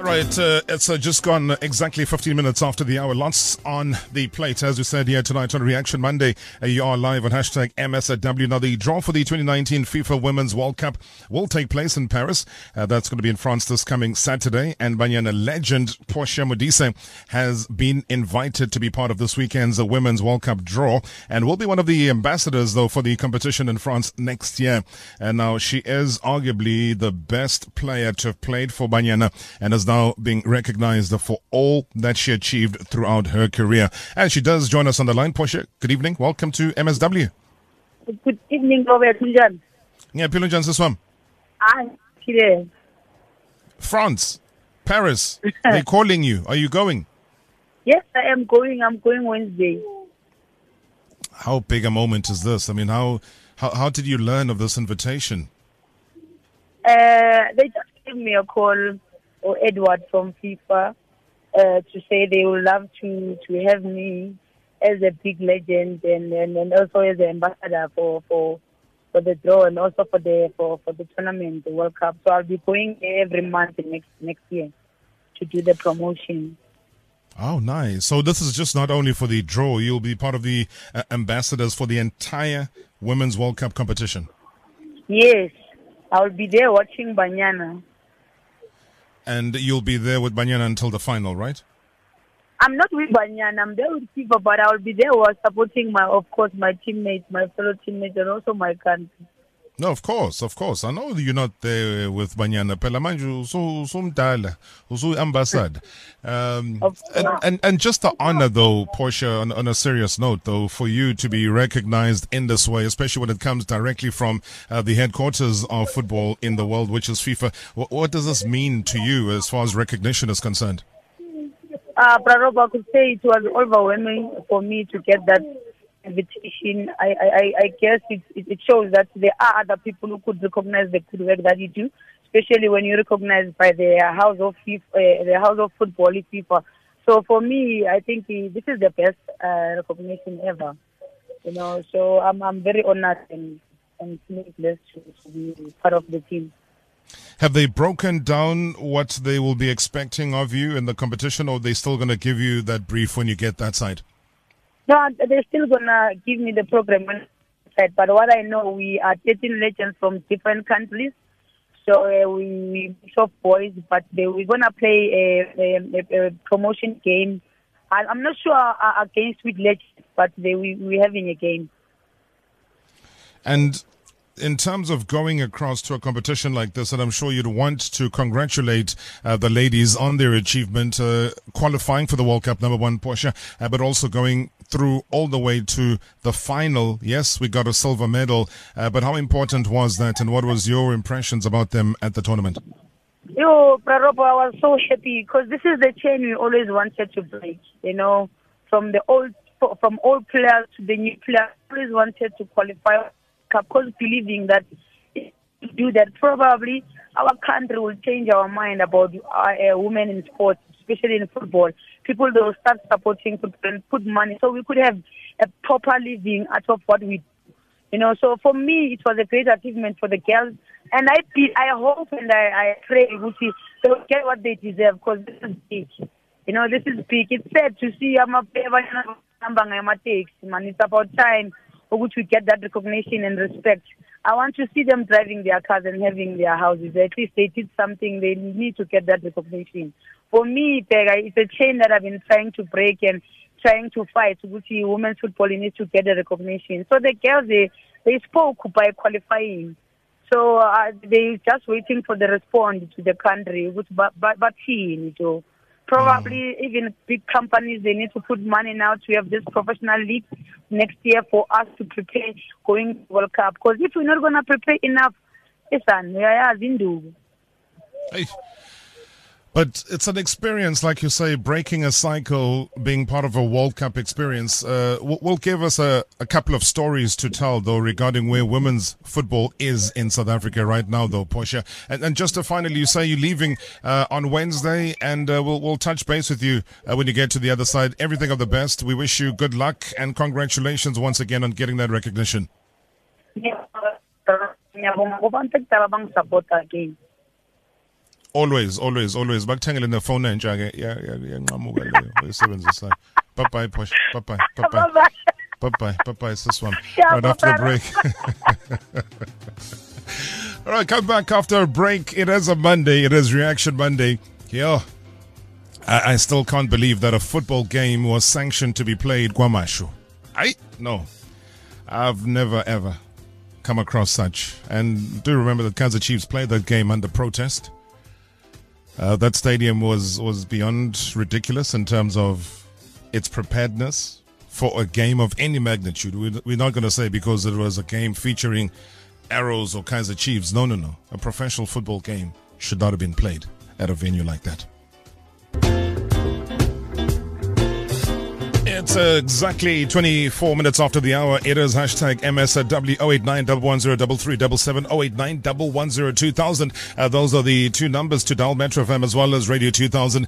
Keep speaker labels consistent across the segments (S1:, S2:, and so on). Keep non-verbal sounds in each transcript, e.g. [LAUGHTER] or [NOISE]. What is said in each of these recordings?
S1: All right, uh, it's uh, just gone exactly 15 minutes after the hour. Lots on the plate. As we said here tonight on Reaction Monday, uh, you are live on hashtag MSW. Now, the draw for the 2019 FIFA Women's World Cup will take place in Paris. Uh, that's going to be in France this coming Saturday. And Banyana legend Portia Modise has been invited to be part of this weekend's Women's World Cup draw and will be one of the ambassadors, though, for the competition in France next year. And now she is arguably the best player to have played for Banyana and has now being recognized for all that she achieved throughout her career. And she does join us on the line. Portia, good evening. Welcome to MSW.
S2: Good evening, Robert.
S1: Yeah, Pilunjan Siswam.
S2: I'm here.
S1: France, Paris, [LAUGHS] they're calling you. Are you going?
S2: Yes, I am going. I'm going Wednesday.
S1: How big a moment is this? I mean, how how, how did you learn of this invitation?
S2: Uh, they just gave me a call, or Edward from FIFA, uh, to say they would love to, to have me as a big legend and, and, and also as an ambassador for, for for the draw and also for the for, for the tournament, the World Cup. So I'll be going every month next next year to do the promotion.
S1: Oh, nice. So this is just not only for the draw, you'll be part of the uh, ambassadors for the entire Women's World Cup competition.
S2: Yes, I'll be there watching Banyana.
S1: And you'll be there with Banyana until the final, right?
S2: I'm not with Banyana, I'm there with FIFA, but I'll be there supporting my, of course, my teammates, my fellow teammates, and also my country.
S1: No, of course, of course. I know you're not there with Banyana. Manje so somdala, usu ambassador. Um, and, and and just the honor though, Portia, on, on a serious note though, for you to be recognized in this way, especially when it comes directly from uh, the headquarters of football in the world, which is FIFA. What, what does this mean to you as far as recognition is concerned?
S2: Uh, Praroba, I could say it was overwhelming for me to get that invitation. I, I, I- guess it, it, shows that there are other people who could recognize the good work that you do, especially when you're recognized by the House of FIFA, uh, the House of Football, FIFA. So for me, I think this is the best uh, recognition ever. You know, so I'm I'm very honored and and blessed to be part of the team.
S1: Have they broken down what they will be expecting of you in the competition, or are they still going to give you that brief when you get that side?
S2: No, they're still gonna give me the program. But what I know, we are 13 legends from different countries. So uh, we mix boys, but they, we're gonna play a, a, a, promotion game. I, I'm not sure uh, against which but they, we we're having a game.
S1: And in terms of going across to a competition like this, and I'm sure you'd want to congratulate uh, the ladies on their achievement, uh, qualifying for the World Cup, number one, Portia, uh, but also going through all the way to the final. Yes, we got a silver medal, uh, but how important was that, and what was your impressions about them at the tournament?
S2: Yo, Praropo, I was so happy because this is the chain we always wanted to break. You know, from the old from old players to the new players, always wanted to qualify. Because believing that if we do that, probably our country will change our mind about uh, women in sports, especially in football. People will start supporting football and put money, so we could have a proper living out of what we you know, so for me, it was a great achievement for the girls, and I I hope and I, I pray Gucci they will get what they deserve because this is big. You know, this is big. It's sad to see I'm a takes, man. It's about time for which we get that recognition and respect. I want to see them driving their cars and having their houses. At least they did something. They need to get that recognition. For me, Pega, it's a chain that I've been trying to break and trying to fight. Which women's football needs to get a recognition. So the girls, they they spoke by qualifying. So uh, they just waiting for the response to the country, which but but but you know, probably even big companies they need to put money now to have this professional league next year for us to prepare going World Cup. Because if we're not gonna prepare enough, it's we are zindu.
S1: But it's an experience, like you say, breaking a cycle, being part of a World Cup experience. Uh, will give us a, a couple of stories to tell, though, regarding where women's football is in South Africa right now, though, Portia. And, and just to finally, you say you're leaving uh, on Wednesday, and uh, we'll, we'll touch base with you uh, when you get to the other side. Everything of the best. We wish you good luck and congratulations once again on getting that recognition.
S2: Yeah,
S1: always always always. Bakuthengele nefone entsha ke iyanqamuka leyo oyisebenzisayo. Bye bye posh. Bye bye bye bye bye bye bye bye sis one. Right after the break. [LAUGHS] All right come back after a break. It is a monday. It is reaction monday. Yeah I, I still can't believe that a football game was sanctioned to be played KwaMashu. I no. I've never ever come across such. And do remember that Kaizer Chiefs played that game under protest. Uh, that stadium was was beyond ridiculous in terms of its preparedness for a game of any magnitude. We- We're not going to say because it was a game featuring arrows or Kaizer Chiefs. No, no, no. A professional football game should not have been played at a venue like that. It's uh, exactly 24 minutes after the hour. It is hashtag MSW 089 110 089 110 Uh, those are the two numbers to dial Metro FM as well as Radio 2000.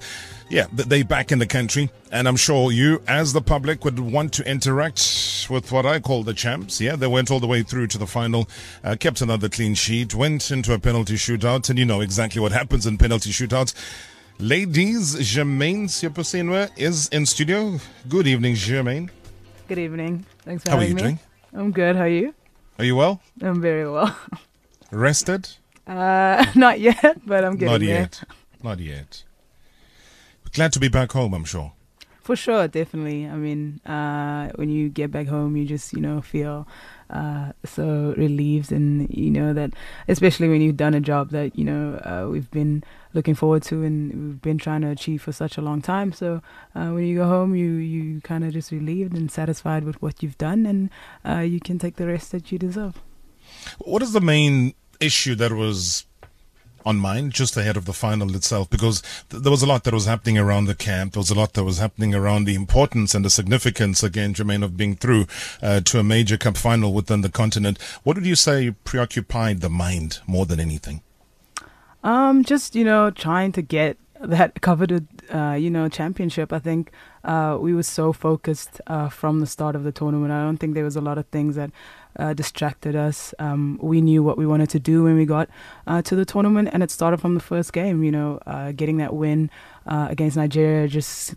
S1: Yeah, th- they back in the country. And I'm sure you, as the public, would want to interact with what I call the champs. Yeah, they went all the way through to the final, uh, kept another clean sheet, went into a penalty shootout, and you know exactly what happens in penalty shootouts. Ladies, Jermaine Seoposenwe is in studio. Good evening, Jermaine.
S3: Good evening. Thanks for
S1: How are
S3: having
S1: you
S3: me.
S1: doing?
S3: I'm good. How are you?
S1: Are you well?
S3: I'm very well.
S1: Rested? [LAUGHS]
S3: Uh, not yet, but I'm getting
S1: Not
S3: there.
S1: yet. Not yet. Glad to be back home, I'm sure.
S3: For sure, definitely. I mean, uh, when you get back home, you just you know feel uh, so relieved, and you know that, especially when you've done a job that you know uh, we've been looking forward to and we've been trying to achieve for such a long time. So uh, when you go home, you you kind of just relieved and satisfied with what you've done, and uh, you can take the rest that you deserve.
S1: What is the main issue that was on mind just ahead of the final itself? Because th- there was a lot that was happening around the camp. There was a lot that was happening around the importance and the significance, again, Jermaine, of being through uh, to a major cup final within the continent. What would you say preoccupied the mind more than anything?
S3: Um, just you know, trying to get that [LAUGHS] coveted, uh, you know, championship. I think uh, we were so focused uh, from the start of the tournament. I don't think there was a lot of things that uh, distracted us. Um, we knew what we wanted to do when we got uh, to the tournament, and it started from the first game. You know, uh, getting that win against Nigeria just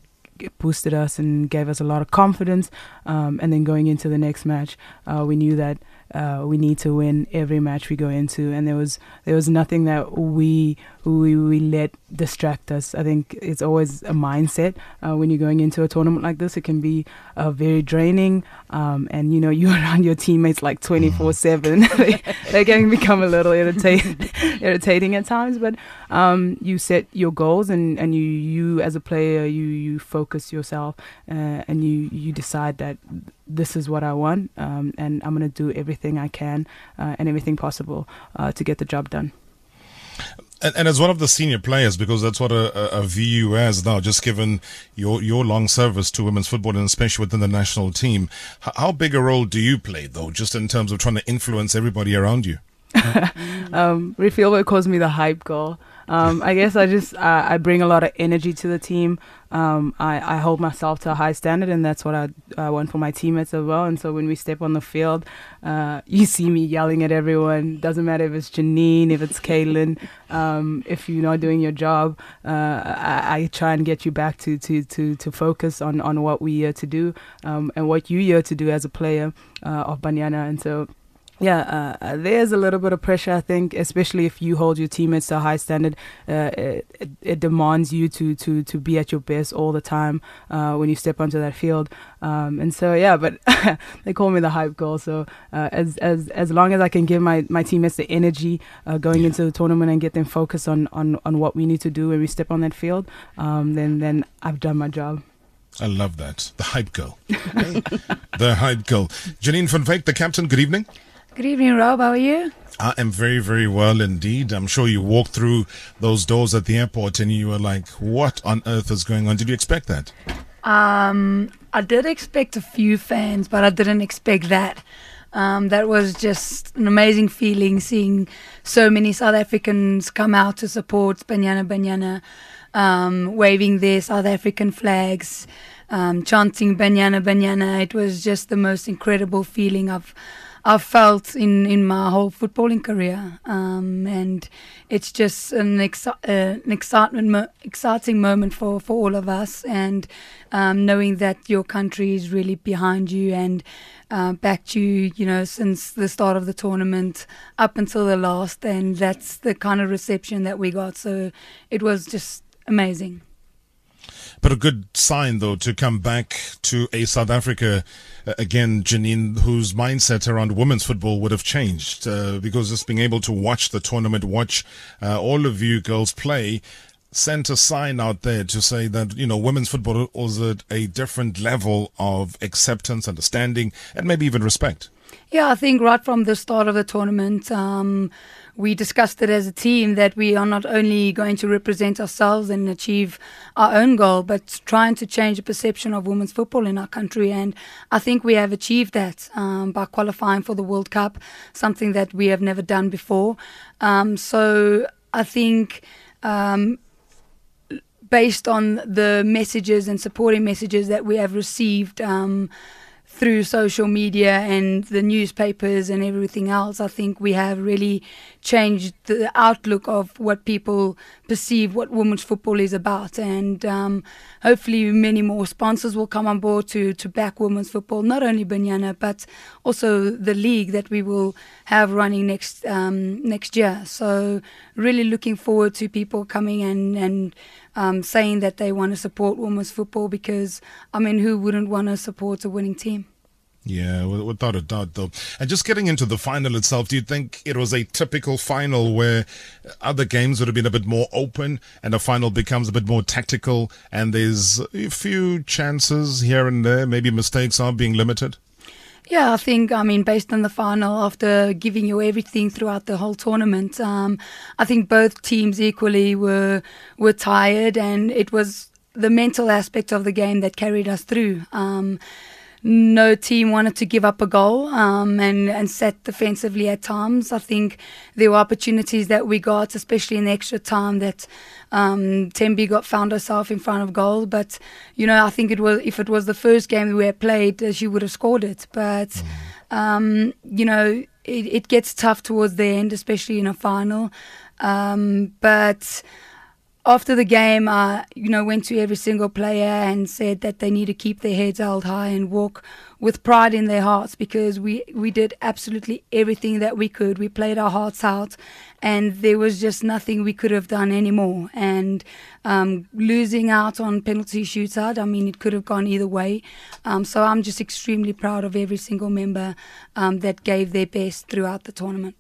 S3: boosted us and gave us a lot of confidence. Um, and then going into the next match, we knew that uh, we need to win every match we go into, and there was there was nothing that we we we let distract us. I think it's always a mindset uh, when you're going into a tournament like this. It can be uh, very draining, um, and you know [LAUGHS] you're around your teammates like 24 seven. [LAUGHS] They can become a little irritating [LAUGHS] irritating at times, but um, you set your goals and, and you, you as a player you, you focus yourself uh, and you, you decide that this is what I want um, and I'm going to do everything I can uh, and everything possible uh, to get the job done.
S1: And, and as one of the senior players, because that's what a, a, a VU has now, just given your, your long service to women's football and especially within the national team, how big a role do you play though, just in terms of trying to influence everybody around you? [LAUGHS]
S3: um, Refiloe calls me the hype girl. Um, I guess I just uh, I bring a lot of energy to the team. Um, I, I hold myself to a high standard, and that's what I, I want for my teammates as well. And so when we step on the field, uh, you see me yelling at everyone. Doesn't matter if it's Janine, if it's Kaylin. Um, if you're not doing your job, uh, I, I try and get you back to, to, to, to focus on, on what we're here to do um, and what you're here to do as a player uh, of Banyana. And so yeah, uh, there's a little bit of pressure, I think, especially if you hold your teammates to a high standard. Uh, it, it, it demands you to, to, to be at your best all the time uh, when you step onto that field. Um, and so, yeah, but [LAUGHS] they call me the hype girl. So uh, as as as long as I can give my, my teammates the energy uh, going
S1: Yeah.
S3: into the tournament and get them focused on, on, on what we need to do when we step on that field, um, then then I've done my job.
S1: I love that. The hype girl. [LAUGHS] the hype girl. Janine van Wyk, the captain, good evening.
S4: Good evening, Rob. How are you?
S1: I am very, very well indeed. I'm sure you walked through those doors at the airport and you were like, what on earth is going on? Did you expect that?
S4: Um, I did expect a few fans, but I didn't expect that. Um, that was just an amazing feeling seeing so many South Africans come out to support Banyana Banyana, um, waving their South African flags, um, chanting Banyana Banyana. It was just the most incredible feeling I've I've felt in, in my whole footballing career. Um, and it's just an, exci- uh, an excitement, mo- exciting moment for, for all of us. And um, knowing that your country is really behind you and uh, backed you, you know, since the start of the tournament up until the last. And that's the kind of reception that we got. So it was just amazing.
S1: But a good sign, though, to come back to a South Africa uh, again, Janine, whose mindset around women's football would have changed uh, because just being able to watch the tournament, watch uh, all of you girls play, sent a sign out there to say that you know women's football was at a different level of acceptance, understanding, and maybe even respect.
S4: Yeah, I think right from the start of the tournament, um, we discussed it as a team that we are not only going to represent ourselves and achieve our own goal, but trying to change the perception of women's football in our country. And I think we have achieved that um, by qualifying for the World Cup, something that we have never done before. Um, so I think. Um, based on the messages and supporting messages that we have received, um, through social media and the newspapers and everything else, I think we have really changed the outlook of what people perceive what women's football is about. And um, hopefully, many more sponsors will come on board to, to back women's football, not only Banyana, but also the league that we will have running next um, next year. So, really looking forward to people coming and, and um, saying that they want to support women's football because, I mean, who wouldn't want to support a winning team?
S1: Yeah, without a doubt, though. And just getting into the final itself, do you think it was a typical final where other games would have been a bit more open and the final becomes a bit more tactical and there's a few chances here and there, maybe mistakes are being limited?
S4: Yeah, I think, I mean, based on the final, after giving you everything throughout the whole tournament, um, I think both teams equally were were tired, and it was the mental aspect of the game that carried us through. Um, no team wanted to give up a goal um, and, and sat defensively at times. I think there were opportunities that we got, especially in the extra time, that um, Thembi got found herself in front of goal. But, you know, I think it was if it was the first game we had played, uh, she would have scored it. But, mm. um, you know, it, it, gets tough towards the end, especially in a final. Um, but after the game, I you know went to every single player and said that they need to keep their heads held high and walk with pride in their hearts because we we did absolutely everything that we could. We played our hearts out, and there was just nothing we could have done anymore. And um, losing out on penalty shootout, I mean, it could have gone either way. Um, so I'm just extremely proud of every single member um, that gave their best throughout the tournament.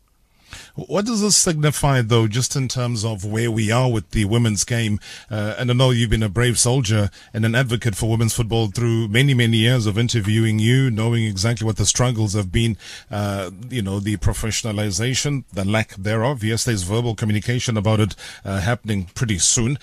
S1: What does this signify, though, just in terms of where we are with the women's game? Uh, and I know you've been a brave soldier and an advocate for women's football through many, many years of interviewing you, knowing exactly what the struggles have been, uh, you know, the professionalization, the lack thereof. Yes, there's verbal communication about it uh, happening pretty soon.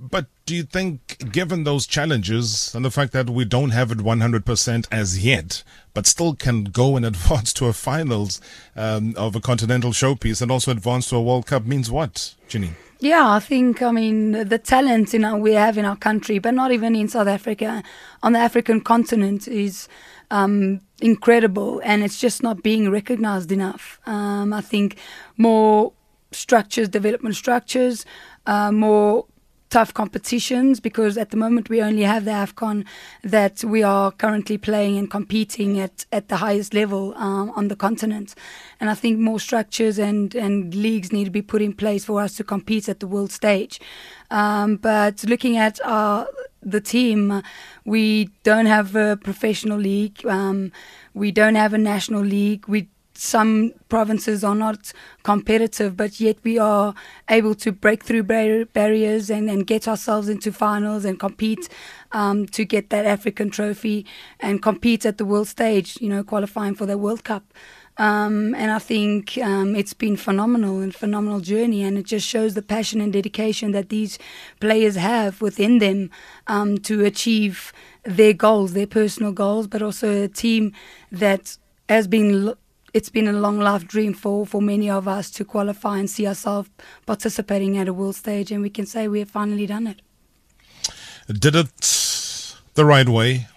S1: But do you think, given those challenges and the fact that we don't have it 100% as yet, but still can go and [LAUGHS] advance to a finals um, of a continental showpiece and also advance to a World Cup means what, Ginny?
S4: Yeah, I think I mean the talent in our, we have in our country, but not even in South Africa, on the African continent is um, incredible, and it's just not being recognised enough. Um, I think more structures, development structures, uh, more tough competitions because at the moment we only have the AFCON that we are currently playing and competing at, at the highest level um, on the continent. And I think more structures and, and leagues need to be put in place for us to compete at the world stage. Um, but looking at our, the team, we don't have a professional league. Um, we don't have a national league. We some provinces are not competitive, but yet we are able to break through bar- barriers and, and get ourselves into finals and compete um, to get that African trophy and compete at the world stage, you know, qualifying for the World Cup. Um, and I think um, it's been phenomenal and phenomenal journey, and it just shows the passion and dedication that these players have within them um, to achieve their goals, their personal goals, but also a team that has been it's been a long life dream for, for many of us to qualify and see ourselves participating at a world stage, and we can say we have finally done it.
S1: Did it the right way?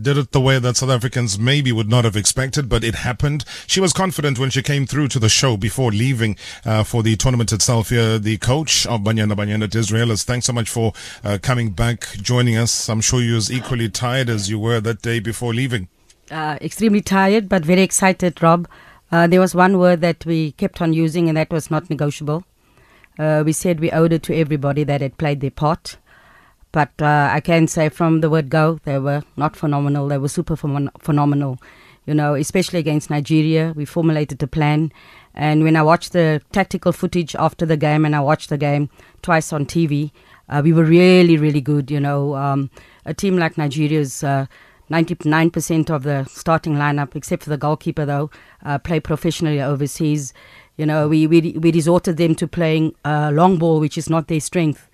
S1: did it the way that South Africans maybe would not have expected, but it happened. She was confident when she came through to the show before leaving uh, for the tournament itself. Here, the coach of Banyana Banyana, Israelis. Thanks so much for uh, coming back, joining us. I'm sure you was equally tired as you were that day before leaving.
S5: Uh, extremely tired, but very excited, Rob. Uh, there was one word that we kept on using, and that was not negotiable. Uh, we said we owed it to everybody that had played their part. But uh, I can say from the word go, they were not phenomenal. They were super ph- phenomenal. You know, especially against Nigeria, we formulated a plan. And when I watched the tactical footage after the game, and I watched the game twice on TV, uh, we were really, really good. You know, um, a team like Nigeria's. Uh, 99% of the starting lineup, except for the goalkeeper, though, uh, play professionally overseas. You know, we, we, we resorted them to playing uh, long ball, which is not their strength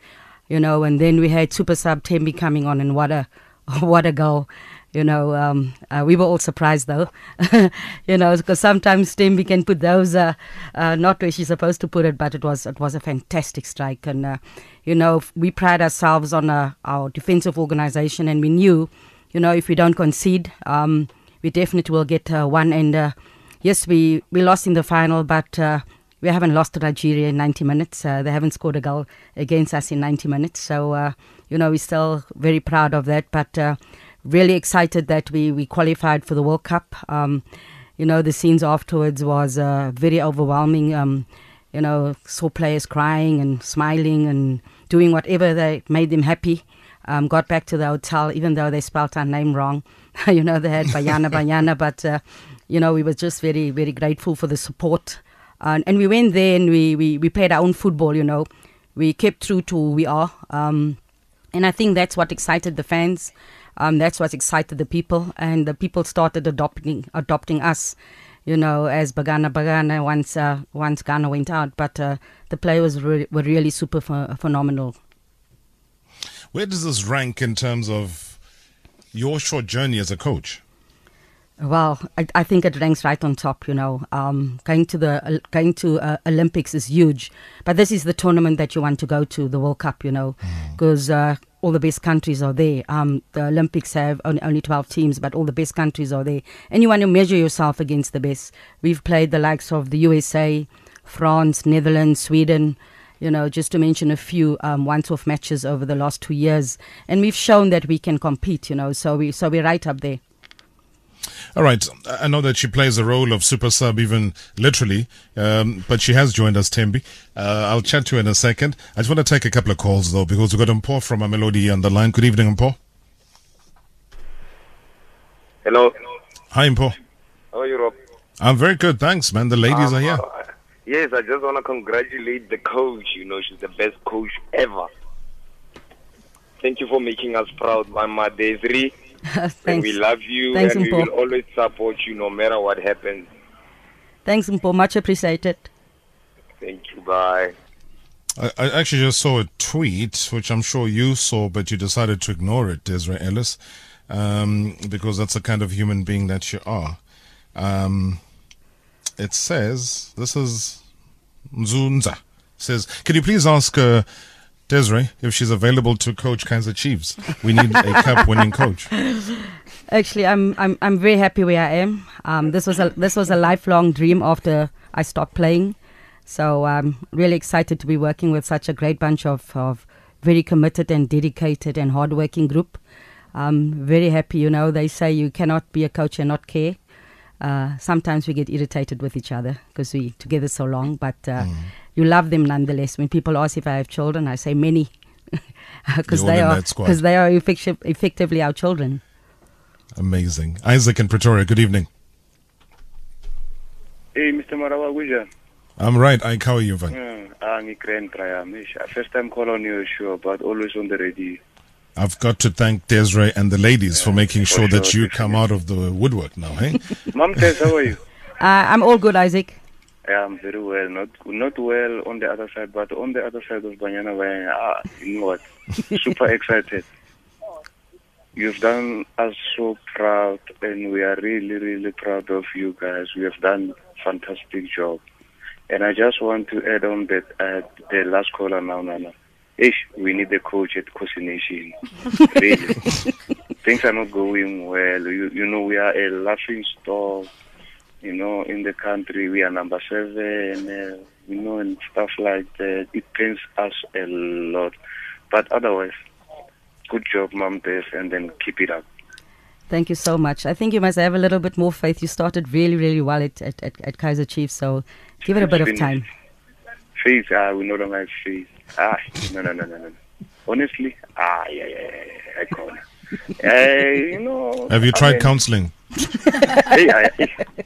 S5: you know, and then we had super sub Thembi coming on, and what a [LAUGHS] what a goal. You know, um, uh, we were all surprised though, [LAUGHS] you know, because sometimes Thembi can put those uh, uh, not where she's supposed to put it, but it was it was a fantastic strike, and uh, you know, we pride ourselves on uh, our defensive organization, and we knew, you know, if we don't concede, um, we definitely will get uh, one. And yes, we we lost in the final, but we haven't lost to Nigeria in 90 minutes. Uh, they haven't scored a goal against us in 90 minutes. So, uh, you know, we're still very proud of that, but uh, really excited that we, we qualified for the World Cup. Um, you know, the scenes afterwards was uh, very overwhelming. Um, you know, saw players crying and smiling and doing whatever they made them happy. Um, got back to the hotel, even though they spelt our name wrong. [LAUGHS] you know, they had Bayana [LAUGHS] Bayana, but, uh, you know, we were just very, very grateful for the support and, and we went there and we, we, we played our own football, you know. We kept true to who we are. Um, and I think that's what excited the fans. Um, that's what excited the people. And the people started adopting adopting us, you know, as Bagana Bagana once, uh, once Ghana went out. But uh, the players were, were really super ph- phenomenal.
S1: Where does this rank in terms of your short journey as a coach?
S5: Well, I, I, think it ranks right on top. You know, um, going to the uh, going to uh, Olympics is huge, but this is the tournament that you want to go to, the World Cup. You know, because mm. uh, all the best countries are there. Um, the Olympics have only, only twelve teams, but all the best countries are there, and you want to measure yourself against the best. We've played the likes of the USA, France, Netherlands, Sweden. You know, just to mention a few um, once-off matches over the last two years, and we've shown that we can compete. You know, so we so we're right up there.
S1: All right. I know that she plays the role of super sub, even literally, um, but she has joined us, Thembi. Uh, I'll chat to her in a second. I just want to take a couple of calls, though, because we've got Mpho from Melody on the line. Good evening, Mpho.
S6: Hello.
S1: Hi, Mpho.
S6: How are you, Rob?
S1: I'm very good, thanks, man. The ladies
S6: um,
S1: are here.
S6: Yes, I just want to congratulate the coach. You know, she's the best coach ever. Thank you for making us proud, Mama Desiree. [LAUGHS] and we love you
S5: Thanks,
S6: and
S5: Mpho.
S6: we will always support you no matter what happens.
S5: Thanks, Mpho. Much appreciated.
S6: Thank you. Bye.
S1: I, I actually just saw a tweet, which I'm sure you saw, but you decided to ignore it, Desiree Ellis, um, because that's the kind of human being that you are. Um, it says, this is Mzunza, says, can you please ask uh, Desiree if she's available to coach Kaizer Chiefs? We need a cup winning coach. [LAUGHS]
S5: Actually, I'm I'm I'm very happy where I am. Um, this was a this was a lifelong dream after I stopped playing, so I'm really excited to be working with such a great bunch of, of very committed and dedicated and hardworking group. I'm very happy. You know, they say you cannot be a coach and not care. Uh, sometimes we get irritated with each other because we together so long, but uh, mm. you love them nonetheless. When people ask if I have children, I say many [LAUGHS] because they are because they are effecti- effectively our children.
S1: Amazing. Isaac in Pretoria, good evening.
S7: Hey, Mr. Marawa, Guja.
S1: I'm right. I how are you, Van?
S7: I'm Grand First time call on your show, but always on the radio.
S1: I've got to thank Desiree and the ladies yeah, for making sure, sure that you come out of the woodwork now, hey? [LAUGHS]
S7: Mom, Tess, how are you? [LAUGHS]
S5: Uh, I'm all good, Isaac.
S7: Yeah, I'm very well. Not not well on the other side, but on the other side of Banyana Banyana, ah, you know what? [LAUGHS] Super excited. You've done us so proud, and we are really, really proud of you guys. We have done fantastic job. And I just want to add on that uh, the last caller now, Nana. Ish, we need a coach at Khosi Nation. [LAUGHS] really. things are not going well. You, you know, we are a laughing stock. You know, in the country, we are number seven. Uh, you know, and stuff like that. It pains us a lot. But otherwise, good job, Mom Beth, and then keep it up.
S5: Thank you so much. I think you must have a little bit more faith. You started really, really well at, at, at, at Kaizer Chiefs, so give it a bit of time.
S7: Faith, ah, we no longer have faith. Ah, no, no, no, no, no. Honestly, ah, yeah, yeah, yeah, I can't. Uh, you know.
S1: Have you tried I mean, counseling?
S7: hey, I,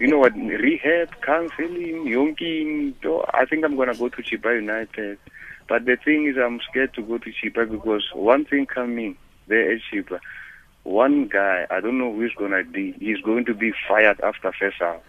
S7: you know what? Rehab, counseling, yonking. I think I'm gonna go to Chippa United. But the thing is, I'm scared to go to Chippa because one thing coming there at Chippa, one guy, I don't know who's gonna be. He's going to be fired after first hour.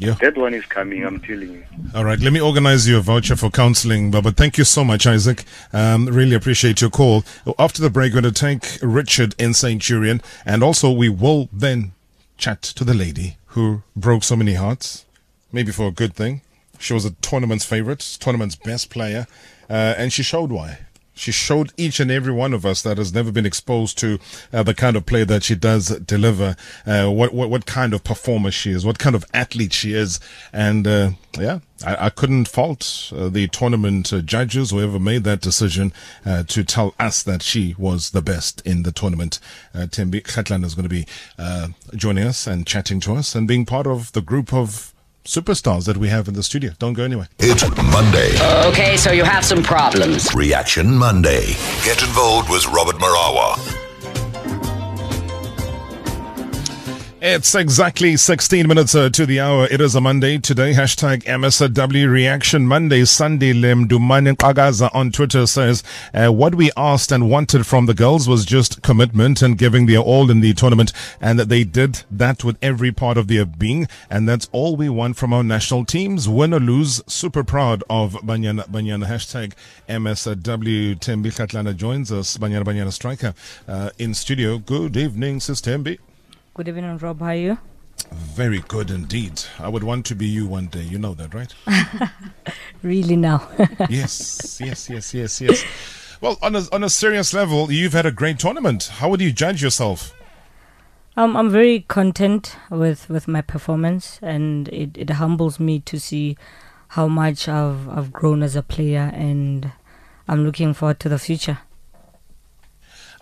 S1: Yeah.
S7: That one is coming, I'm telling you.
S1: All right, let me organize you a voucher for counseling, But Thank you so much, Isaac. Um, really appreciate your call. After the break, we're going to take Richard in Saint Centurion, and also we will then chat to the lady who broke so many hearts, maybe for a good thing. She was a tournament's favorite, tournament's best player, uh, and she showed why. She showed each and every one of us that has never been exposed to uh, the kind of play that she does deliver, uh, what, what, what kind of performer she is, what kind of athlete she is, and uh, yeah, I, I, couldn't fault uh, the tournament uh, judges, whoever made that decision uh, to tell us that she was the best in the tournament. Uh, Thembi Kgatlana is going to be joining us and chatting to us and being part of the group of superstars that we have in the studio. Don't go anywhere.
S8: It's Monday.
S9: Okay, so you have some problems.
S8: Reaction Monday. Get involved with Robert Marawa.
S1: It's exactly 16 minutes uh, to the hour. It is a Monday today. Hashtag MSW Reaction Monday. Sunday Lim Dumani Kagaza on Twitter says, uh, what we asked and wanted from the girls was just commitment and giving their all in the tournament. And that they did that with every part of their being. And that's all we want from our national teams. Win or lose, super proud of Banyana Banyana. Hashtag MSW. Thembi Kgatlana joins us. Banyana Banyana striker uh, in studio. Good evening, Sis Thembi.
S10: Good evening, Rob. How are you?
S1: Very good indeed. I would want to be you one day. You know that, right? [LAUGHS]
S10: really now? [LAUGHS]
S1: yes, yes, yes, yes, yes. Well, on a, on a serious level, you've had a great tournament. How would you judge yourself?
S10: Um, I'm very content with, with my performance, and it, it humbles me to see how much I've, I've grown as a player, and I'm looking forward to the future.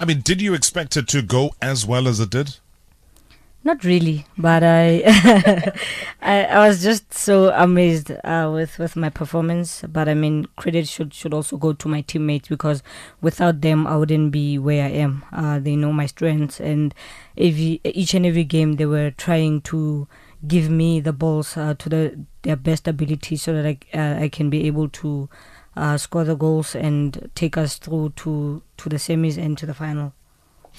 S1: I mean, did you expect it to go as well as it did?
S10: Not really, but I, [LAUGHS] I, I was just so amazed uh, with with my performance. But I mean, credit should should also go to my teammates because without them, I wouldn't be where I am. Uh, they know my strengths, and every each and every game they were trying to give me the balls uh, to the their best ability, so that I uh, I can be able to uh, score the goals and take us through to to the semis and to the final.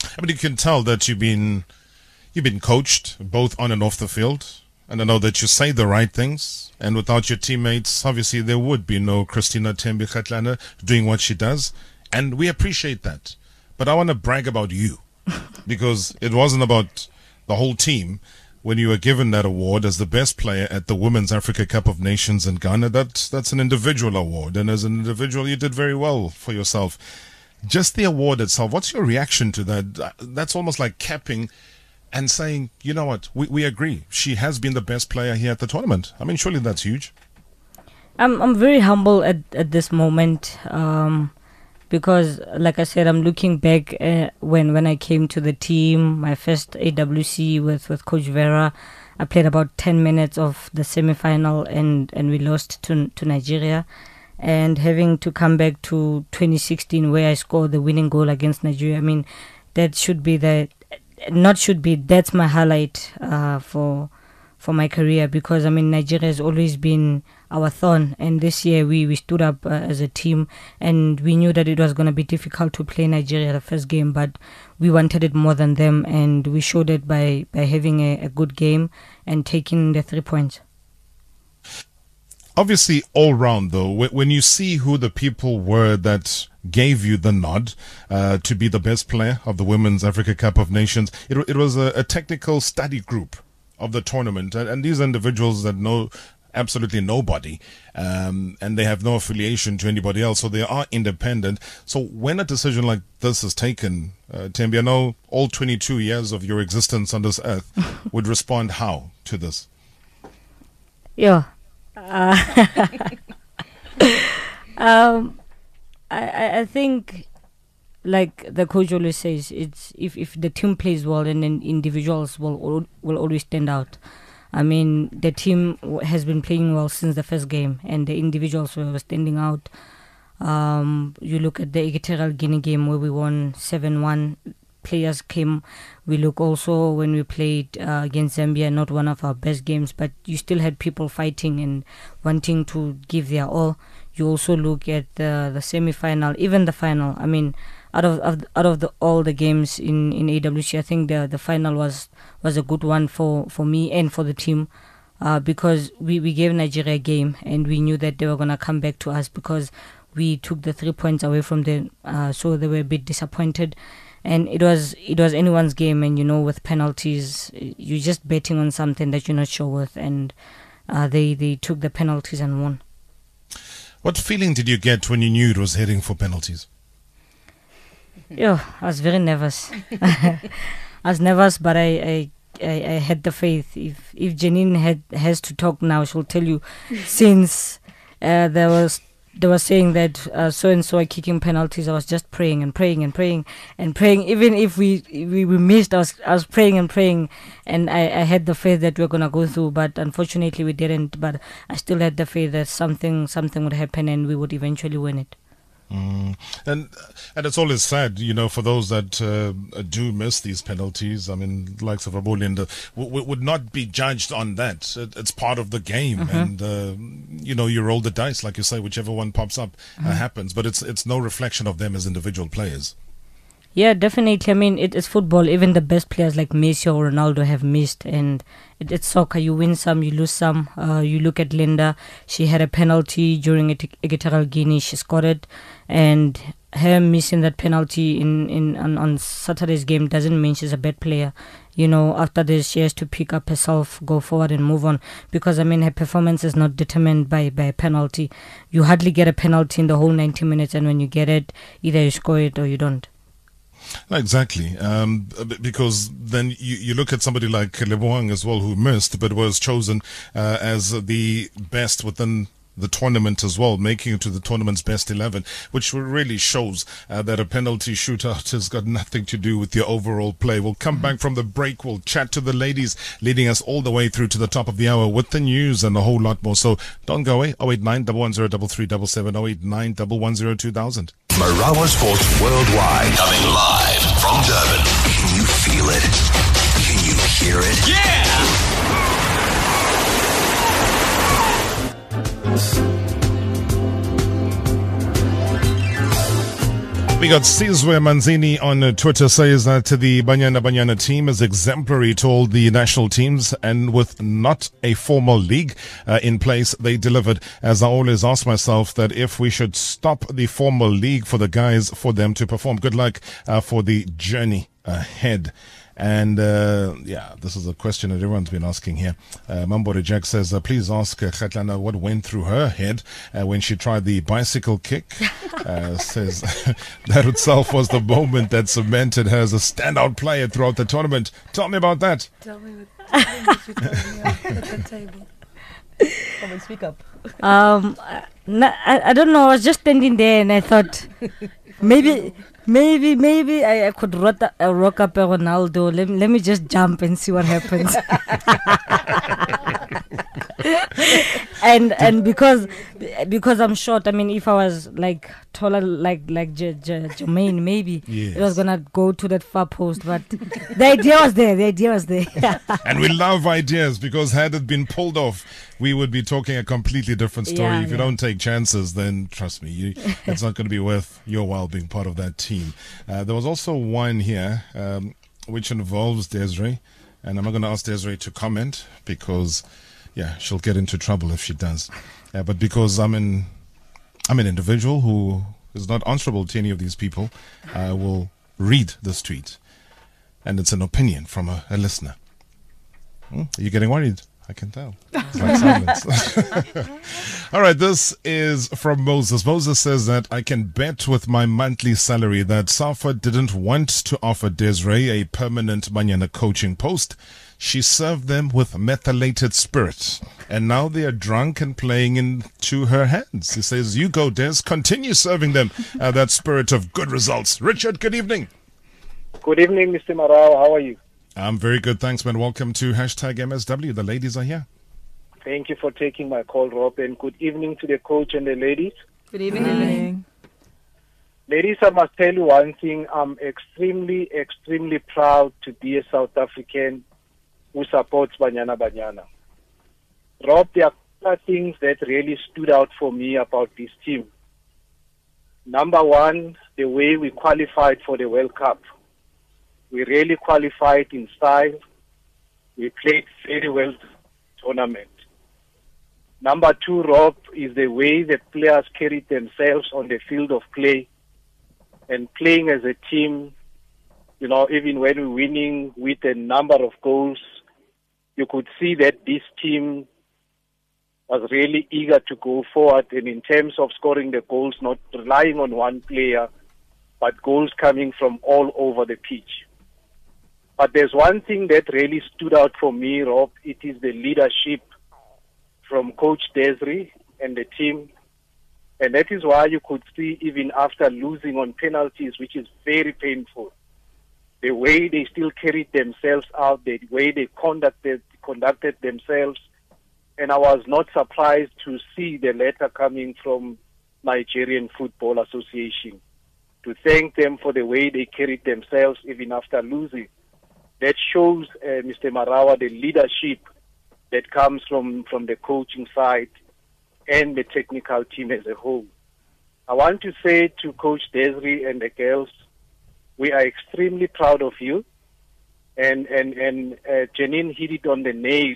S1: I mean, you can tell that you've been You've been coached both on and off the field, and I know that you say the right things. And without your teammates, obviously there would be no Christina Thembi Kgatlana doing what she does, and we appreciate that. But I want to brag about you [LAUGHS] because it wasn't about the whole team when you were given that award as the best player at the Women's Africa Cup of Nations in Ghana. That, that's an individual award. And as an individual, you did very well for yourself. Just the award itself, what's your reaction to that? That's almost like capping and saying, you know what, we, we agree. She has been the best player here at the tournament. I mean, surely that's huge.
S10: I'm I'm very humble at, at this moment um, because, like I said, I'm looking back uh, when when I came to the team, my first AWC with, with Coach Vera. I played about 10 minutes of the semi final and, and we lost to, to Nigeria. And having to come back to 2016 where I scored the winning goal against Nigeria, I mean, that should be the not should be that's my highlight uh, for for my career because I mean Nigeria has always been our thorn and this year we, we stood up uh, as a team and we knew that it was going to be difficult to play Nigeria the first game but we wanted it more than them and we showed it by, by having a, a good game and taking the three points.
S1: Obviously, all round though, when you see who the people were that gave you the nod uh, to be the best player of the Women's Africa Cup of Nations. It, it was a, a technical study group of the tournament, and, and, these individuals that know absolutely nobody, um, and they have no affiliation to anybody else, so they are independent. So when a decision like this is taken, uh, Thembi, I know all 22 years of your existence on this earth [LAUGHS] would respond how to this?
S10: Yeah. Uh, [LAUGHS] um, I, I think, like the coach always says, it's if, if the team plays well, and then individuals will will always stand out. I mean, the team has been playing well since the first game, and the individuals were standing out. Um, you look at the Equatorial Guinea game where we won 7 1. Players came. We look also when we played uh, against Zambia, not one of our best games, but you still had people fighting and wanting to give their all. You also look at the, the semi final, even the final. I mean, out of, of out of the, all the games in, in AWC, I think the, the final was was a good one for, for me and for the team. Uh, because we, we gave Nigeria a game and we knew that they were going to come back to us because we took the three points away from them. Uh, so they were a bit disappointed. And it was it was anyone's game, and you know, with penalties, you're just betting on something that you're not sure with, and uh, they they took the penalties and won.
S1: What feeling did you get when you knew it was heading for penalties?
S10: Yeah, I was very nervous. [LAUGHS] I was nervous, but I, I I, I, had the faith. If if Janine had has to talk now, she'll tell you. [LAUGHS] since uh, there was they were saying that so and so are kicking penalties, I was just praying and praying and praying and praying. Even if we we, we missed, I was I was praying and praying, and I, I had the faith that we are gonna go through. But unfortunately, we didn't. But I still had the faith that something something would happen and we would eventually win it.
S1: Mm. And and it's always sad, you know, for those that uh, do miss these penalties. I mean, likes of Abulinda w- w- would not be judged on that. It, it's part of the game, mm-hmm. and uh, you know, you roll the dice, like you say, whichever one pops up uh, mm-hmm. uh, happens. But it's it's no reflection of them as individual players.
S10: Yeah, definitely. I mean, it is football. Even the best players like Messi or Ronaldo have missed, and it, it's soccer. You win some, you lose some. Uh, you look at Linda; she had a penalty during Equatorial Guinea. She scored it, and her missing that penalty in in on, on Saturday's game doesn't mean she's a bad player. You know, after this, she has to pick up herself, go forward, and move on. Because I mean, her performance is not determined by by a penalty. You hardly get a penalty in the whole 90 minutes, and when you get it, either you score it or you don't.
S1: Exactly, um, because then you, you look at somebody like Lebogang as well, who missed but was chosen uh, as the best within the tournament as well, making it to the tournament's best 11, which really shows uh, that a penalty shootout has got nothing to do with your overall play. We'll come back from the break. We'll chat to the ladies, leading us all the way through to the top of the hour with the news and a whole lot more. So don't go away. 089 110 089 2000.
S8: Marawa Sports Worldwide. Coming live from Durban. Can you feel it? Can you hear it?
S1: Yeah! We got Sizwe Manzini on Twitter says that the Banyana Banyana team is exemplary to all the national teams and with not a formal league uh, in place, they delivered. As I always ask myself that if we should stop the formal league for the guys for them to perform. Good luck uh, for the journey ahead. And uh, yeah, this is a question that everyone's been asking here. Uh, Mambore Jack says, uh, please ask uh, Kgatlana what went through her head uh, when she tried the bicycle kick. [LAUGHS] Uh, says [LAUGHS] that itself was the moment that cemented her as a standout player throughout the tournament. Tell me about that.
S4: Tell me what you told me at the table.
S5: Come and speak up.
S10: Um, I, I don't know. I was just standing there and I thought [LAUGHS] maybe maybe maybe I, I could rock, uh, rock up a Ronaldo. Let, let me just jump and see what happens. [LAUGHS] and and because because I'm short, I mean, if I was like taller, like like J- J- Jermaine, maybe yes. it was gonna go to that far post. But the idea was there. The idea was there. [LAUGHS]
S1: and we love ideas because had it been pulled off, we would be talking a completely different story. Yeah, if you don't take chances, then trust me, you, it's not going to be worth your while being part of that team. Uh, there was also one here um, which involves Desiree, and I'm not going to ask Desiree to comment because yeah, she'll get into trouble if she does. Uh, but because I'm an I'm an individual who is not answerable to any of these people, I will read this tweet, and it's an opinion from a, a listener. Hmm? Are you getting worried? I can tell. It's like silence. [LAUGHS] All right, this is from Moses. Moses says that I can bet with my monthly salary that Safa didn't want to offer Desiree a permanent Banyana coaching post. She served them with methylated spirit, and now they are drunk and playing into her hands. He says, You go, Des, continue serving them uh, that spirit of good results. Richard, good evening.
S11: Good evening, Mr. Marao. How are you?
S1: I'm very good. Thanks, man. Welcome to hashtag MSW. The ladies are here.
S11: Thank you for taking my call, Rob, and good evening to the coach and the ladies.
S3: Good evening.
S11: Ladies, I must tell you one thing. I'm extremely, extremely proud to be a South African who supports Banyana Banyana. Rob, there are things that really stood out for me about this team. Number one, the way we qualified for the World Cup. We really qualified in style. We played very well tournament. Number two, Rob, is the way the players carry themselves on the field of play and playing as a team. You know, even when we're winning with a number of goals, you could see that this team was really eager to go forward and in terms of scoring the goals, not relying on one player, but goals coming from all over the pitch. But there's one thing that really stood out for me, Rob. It is the leadership from Coach Desri and the team. And that is why you could see even after losing on penalties, which is very painful, the way they still carried themselves out, the way they conducted conducted themselves. And I was not surprised to see the letter coming from Nigerian Football Association to thank them for the way they carried themselves even after losing. That shows, uh, Mr. Marawa, the leadership that comes from, from the coaching side and the technical team as a whole. I want to say to Coach Desri and the girls, we are extremely proud of you. And, and, and uh, Janine hit it on the nail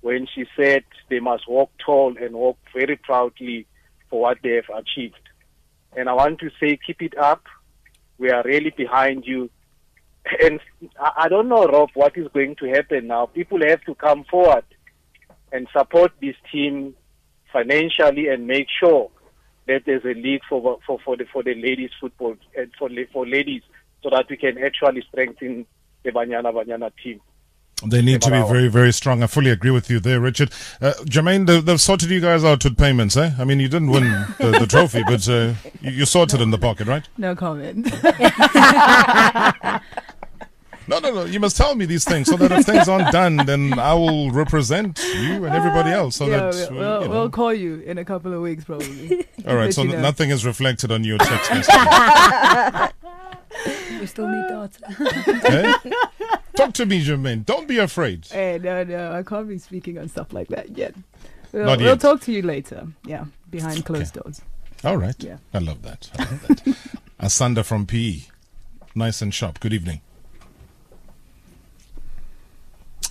S11: when she said they must walk tall and walk very proudly for what they have achieved. And I want to say, keep it up. We are really behind you. And I don't know, Rob, what is going to happen now. People have to come forward and support this team financially and make sure that there's a league for for for the for the ladies football and for for ladies so that we can actually strengthen the Banyana Banyana team.
S1: They need to be very, very strong. I fully agree with you there, Richard. Uh, Jermaine, they, they've sorted you guys out with payments, eh? I mean, you didn't win the, the trophy, but uh, you, you sorted in the pocket, right?
S3: No comment. [LAUGHS]
S1: No, no, no. You must tell me these things so that if things aren't done, then I will represent you and everybody else. So
S3: yeah,
S1: that
S3: we'll, we'll,
S1: you know.
S3: we'll call you in a couple of weeks, probably. [LAUGHS]
S1: All right. So
S3: you know.
S1: nothing is reflected on your text message. [LAUGHS]
S4: We still need data. [LAUGHS]
S1: eh? Talk to me, Jermaine. Don't be afraid.
S3: Hey, no, no, I can't be speaking on stuff like that yet. We'll,
S1: Not
S3: we'll talk to you later. Yeah, behind closed doors.
S1: All right.
S3: Yeah.
S1: I love that. I love that. Asanda from PE. Nice and sharp. Good evening.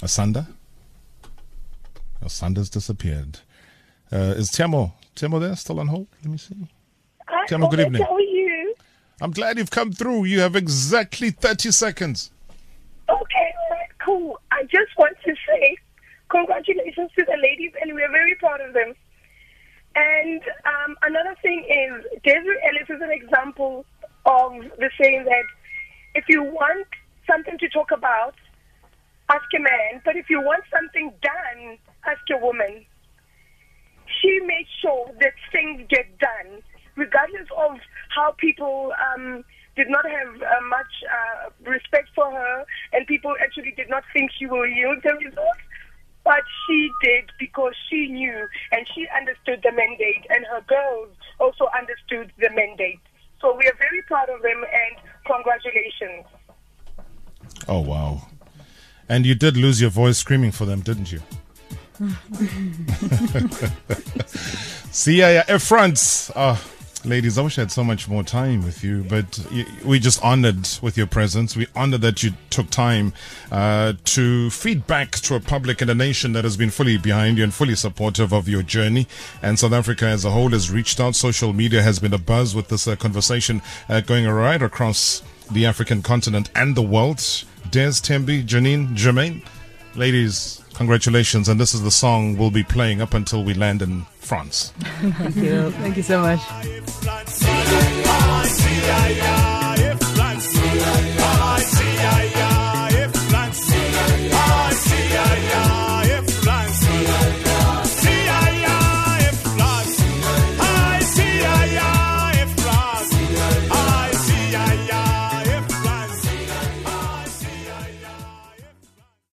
S1: Asanda? Asanda's disappeared. Uh, is Tiamo, Tiamo there? Still on hold? Let me see. Tiamo, good evening.
S12: How are you?
S1: I'm glad you've come through. You have exactly 30 seconds.
S12: Okay, cool. I just want to say congratulations to the ladies, and we're very proud of them. And um, another thing is, Desiree Ellis is an example of the saying that if you want something to talk about, ask a man, but if you want something done, ask a woman. She made sure that things get done, regardless of how people um, did not have uh, much uh, respect for her, and people actually did not think she will yield the results. But she did because she knew and she understood the mandate, and her girls also understood the mandate. So we are very proud of them, and congratulations.
S1: Oh, wow. And you did lose your voice screaming for them, didn't you? [LAUGHS] See, yeah, yeah, France. Uh, ladies, I wish I had so much more time with you, but we just honored with your presence. We honored that you took time uh, to feed back to a public and a nation that has been fully behind you and fully supportive of your journey. And South Africa as a whole has reached out. Social media has been a buzz with this uh, conversation uh, going right across the African continent and the world. Des, Thembi, Janine, Jermaine. Ladies, Congratulations. And this is the song we'll be playing up until we land in France. [LAUGHS]
S3: Thank you. Thank you so much.